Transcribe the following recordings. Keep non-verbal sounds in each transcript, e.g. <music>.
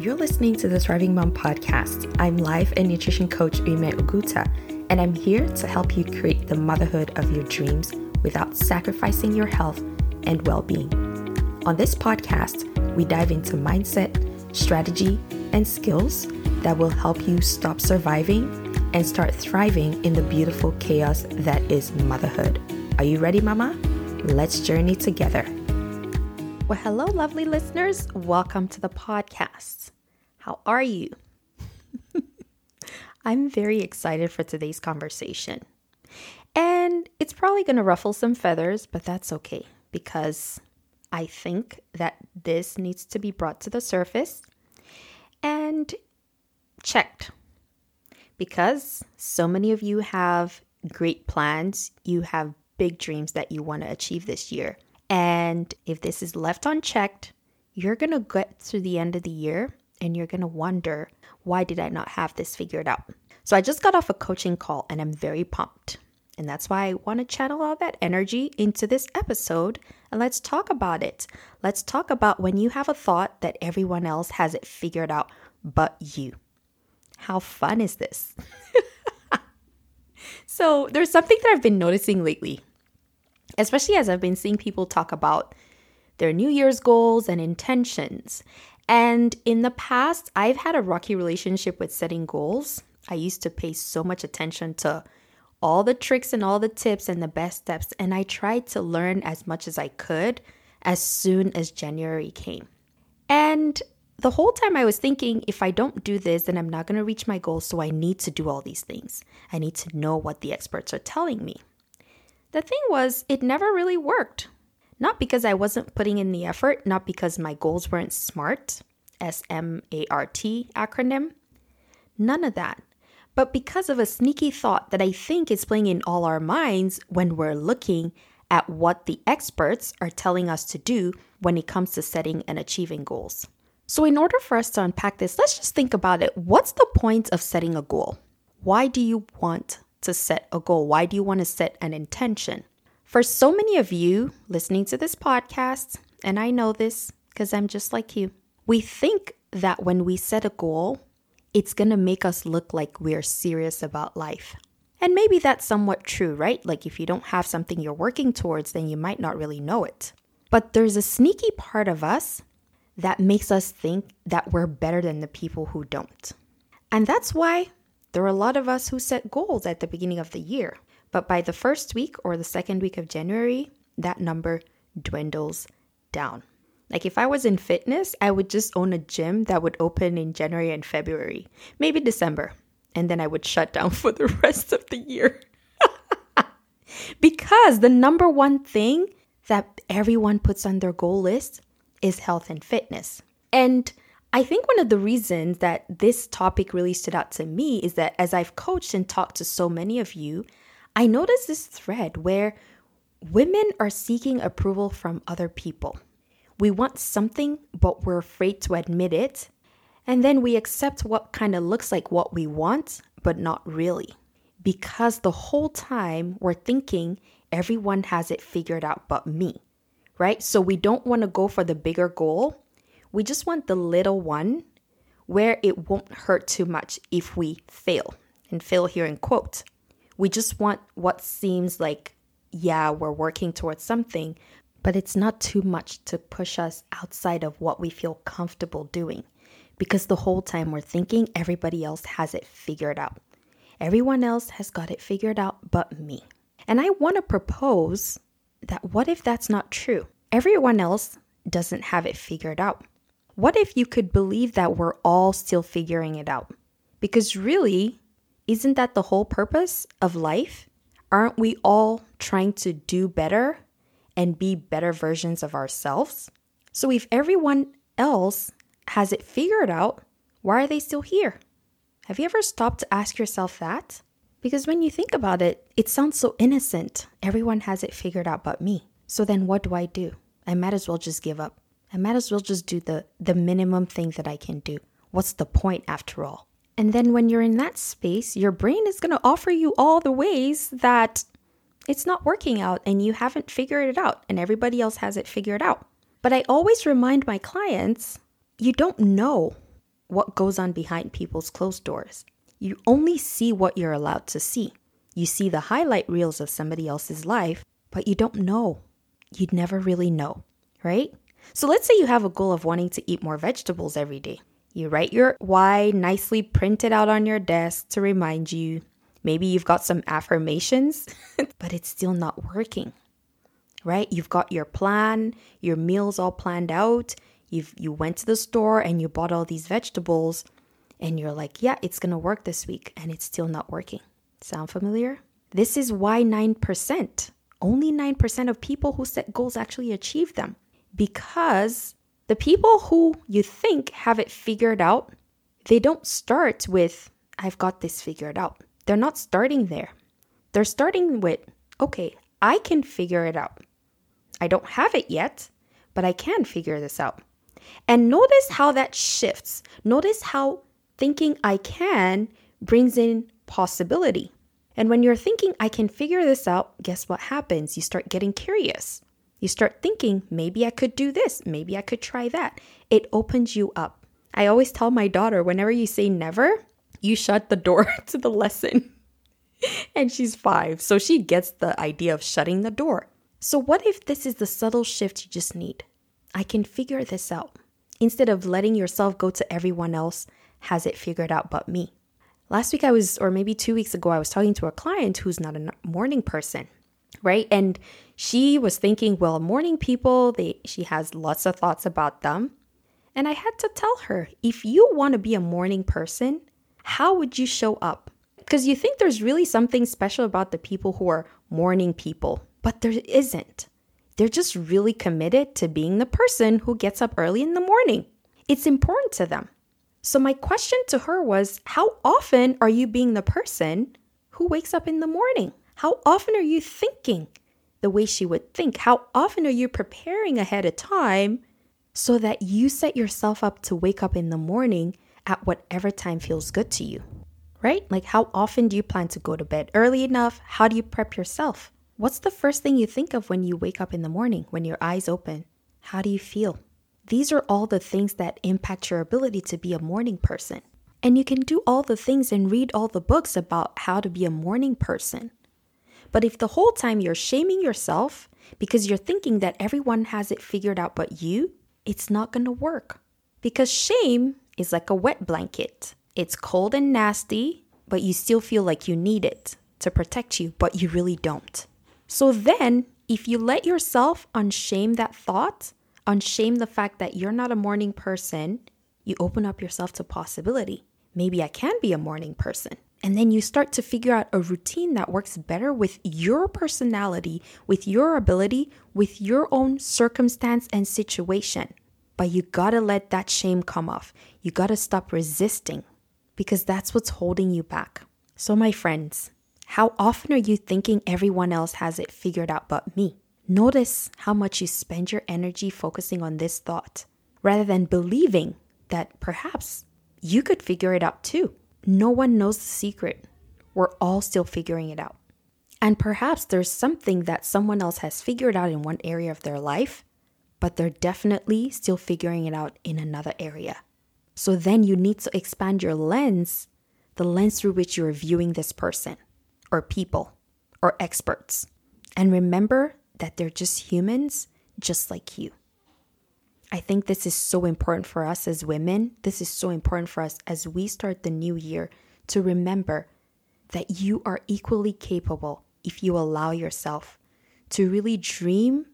You're listening to the Thriving Mom podcast. I'm life and nutrition coach Ume Oguta, and I'm here to help you create the motherhood of your dreams without sacrificing your health and well being. On this podcast, we dive into mindset, strategy, and skills that will help you stop surviving and start thriving in the beautiful chaos that is motherhood. Are you ready, Mama? Let's journey together. Well, hello, lovely listeners. Welcome to the podcast. How are you? <laughs> I'm very excited for today's conversation. And it's probably going to ruffle some feathers, but that's okay because I think that this needs to be brought to the surface and checked. Because so many of you have great plans, you have big dreams that you want to achieve this year. And if this is left unchecked, you're going to get to the end of the year and you're going to wonder, why did I not have this figured out? So I just got off a coaching call and I'm very pumped. And that's why I want to channel all that energy into this episode and let's talk about it. Let's talk about when you have a thought that everyone else has it figured out but you. How fun is this? <laughs> so, there's something that I've been noticing lately especially as I've been seeing people talk about their New Year's goals and intentions. And in the past, I've had a rocky relationship with setting goals. I used to pay so much attention to all the tricks and all the tips and the best steps, and I tried to learn as much as I could as soon as January came. And the whole time I was thinking, if I don't do this, then I'm not going to reach my goals. So I need to do all these things. I need to know what the experts are telling me. The thing was, it never really worked. Not because I wasn't putting in the effort, not because my goals weren't SMART, S M A R T acronym. None of that. But because of a sneaky thought that I think is playing in all our minds when we're looking at what the experts are telling us to do when it comes to setting and achieving goals. So, in order for us to unpack this, let's just think about it. What's the point of setting a goal? Why do you want to set a goal? Why do you want to set an intention? For so many of you listening to this podcast, and I know this because I'm just like you, we think that when we set a goal, it's going to make us look like we're serious about life. And maybe that's somewhat true, right? Like if you don't have something you're working towards, then you might not really know it. But there's a sneaky part of us that makes us think that we're better than the people who don't. And that's why there are a lot of us who set goals at the beginning of the year, but by the first week or the second week of January, that number dwindles down. Like if I was in fitness, I would just own a gym that would open in January and February, maybe December, and then I would shut down <laughs> for the rest of the year. <laughs> because the number one thing that everyone puts on their goal list is health and fitness. And I think one of the reasons that this topic really stood out to me is that as I've coached and talked to so many of you, I noticed this thread where women are seeking approval from other people. We want something, but we're afraid to admit it. And then we accept what kind of looks like what we want, but not really. Because the whole time we're thinking everyone has it figured out but me, right? So we don't want to go for the bigger goal we just want the little one where it won't hurt too much if we fail. And fail here in quote. We just want what seems like, yeah, we're working towards something, but it's not too much to push us outside of what we feel comfortable doing. Because the whole time we're thinking everybody else has it figured out. Everyone else has got it figured out but me. And I want to propose that what if that's not true? Everyone else doesn't have it figured out. What if you could believe that we're all still figuring it out? Because really, isn't that the whole purpose of life? Aren't we all trying to do better and be better versions of ourselves? So if everyone else has it figured out, why are they still here? Have you ever stopped to ask yourself that? Because when you think about it, it sounds so innocent. Everyone has it figured out but me. So then what do I do? I might as well just give up. I might as well just do the, the minimum thing that I can do. What's the point after all? And then when you're in that space, your brain is going to offer you all the ways that it's not working out and you haven't figured it out and everybody else has it figured out. But I always remind my clients you don't know what goes on behind people's closed doors. You only see what you're allowed to see. You see the highlight reels of somebody else's life, but you don't know. You'd never really know, right? So let's say you have a goal of wanting to eat more vegetables every day. You write your why nicely printed out on your desk to remind you. Maybe you've got some affirmations, <laughs> but it's still not working. Right? You've got your plan, your meals all planned out. You've you went to the store and you bought all these vegetables and you're like, "Yeah, it's going to work this week." And it's still not working. Sound familiar? This is why 9%, only 9% of people who set goals actually achieve them. Because the people who you think have it figured out, they don't start with, I've got this figured out. They're not starting there. They're starting with, okay, I can figure it out. I don't have it yet, but I can figure this out. And notice how that shifts. Notice how thinking I can brings in possibility. And when you're thinking, I can figure this out, guess what happens? You start getting curious. You start thinking, maybe I could do this, maybe I could try that. It opens you up. I always tell my daughter, whenever you say never, you shut the door <laughs> to the lesson. <laughs> and she's five, so she gets the idea of shutting the door. So, what if this is the subtle shift you just need? I can figure this out. Instead of letting yourself go to everyone else has it figured out but me. Last week I was, or maybe two weeks ago, I was talking to a client who's not a morning person, right? And she was thinking, well, morning people, they she has lots of thoughts about them. And I had to tell her, if you want to be a morning person, how would you show up? Because you think there's really something special about the people who are morning people, but there isn't. They're just really committed to being the person who gets up early in the morning. It's important to them. So, my question to her was How often are you being the person who wakes up in the morning? How often are you thinking the way she would think? How often are you preparing ahead of time so that you set yourself up to wake up in the morning at whatever time feels good to you? Right? Like, how often do you plan to go to bed early enough? How do you prep yourself? What's the first thing you think of when you wake up in the morning, when your eyes open? How do you feel? These are all the things that impact your ability to be a morning person. And you can do all the things and read all the books about how to be a morning person. But if the whole time you're shaming yourself because you're thinking that everyone has it figured out but you, it's not going to work. Because shame is like a wet blanket. It's cold and nasty, but you still feel like you need it to protect you, but you really don't. So then, if you let yourself unshame that thought, unshame the fact that you're not a morning person, you open up yourself to possibility. Maybe I can be a morning person. And then you start to figure out a routine that works better with your personality, with your ability, with your own circumstance and situation. But you gotta let that shame come off. You gotta stop resisting because that's what's holding you back. So, my friends, how often are you thinking everyone else has it figured out but me? Notice how much you spend your energy focusing on this thought rather than believing that perhaps you could figure it out too. No one knows the secret. We're all still figuring it out. And perhaps there's something that someone else has figured out in one area of their life, but they're definitely still figuring it out in another area. So then you need to expand your lens, the lens through which you're viewing this person, or people, or experts. And remember that they're just humans just like you. I think this is so important for us as women. This is so important for us as we start the new year to remember that you are equally capable if you allow yourself to really dream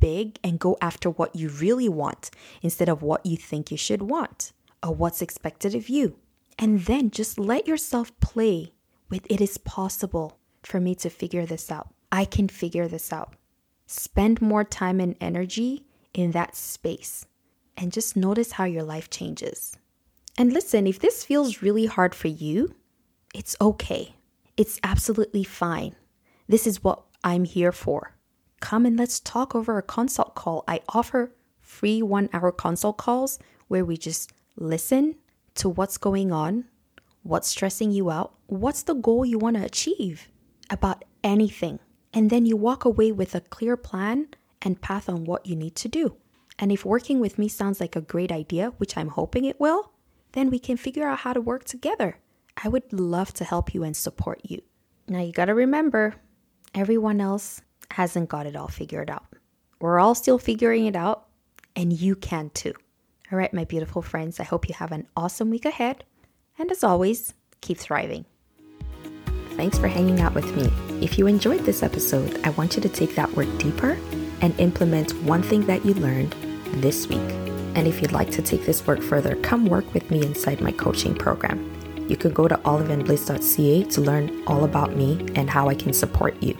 big and go after what you really want instead of what you think you should want or what's expected of you. And then just let yourself play with it is possible for me to figure this out. I can figure this out. Spend more time and energy in that space and just notice how your life changes. And listen, if this feels really hard for you, it's okay. It's absolutely fine. This is what I'm here for. Come and let's talk over a consult call. I offer free one hour consult calls where we just listen to what's going on, what's stressing you out, what's the goal you want to achieve about anything. And then you walk away with a clear plan and path on what you need to do. And if working with me sounds like a great idea, which I'm hoping it will, then we can figure out how to work together. I would love to help you and support you. Now, you got to remember, everyone else hasn't got it all figured out. We're all still figuring it out, and you can too. All right, my beautiful friends, I hope you have an awesome week ahead. And as always, keep thriving. Thanks for hanging out with me. If you enjoyed this episode, I want you to take that work deeper and implement one thing that you learned this week. And if you'd like to take this work further, come work with me inside my coaching program. You can go to oliveandbliss.ca to learn all about me and how I can support you.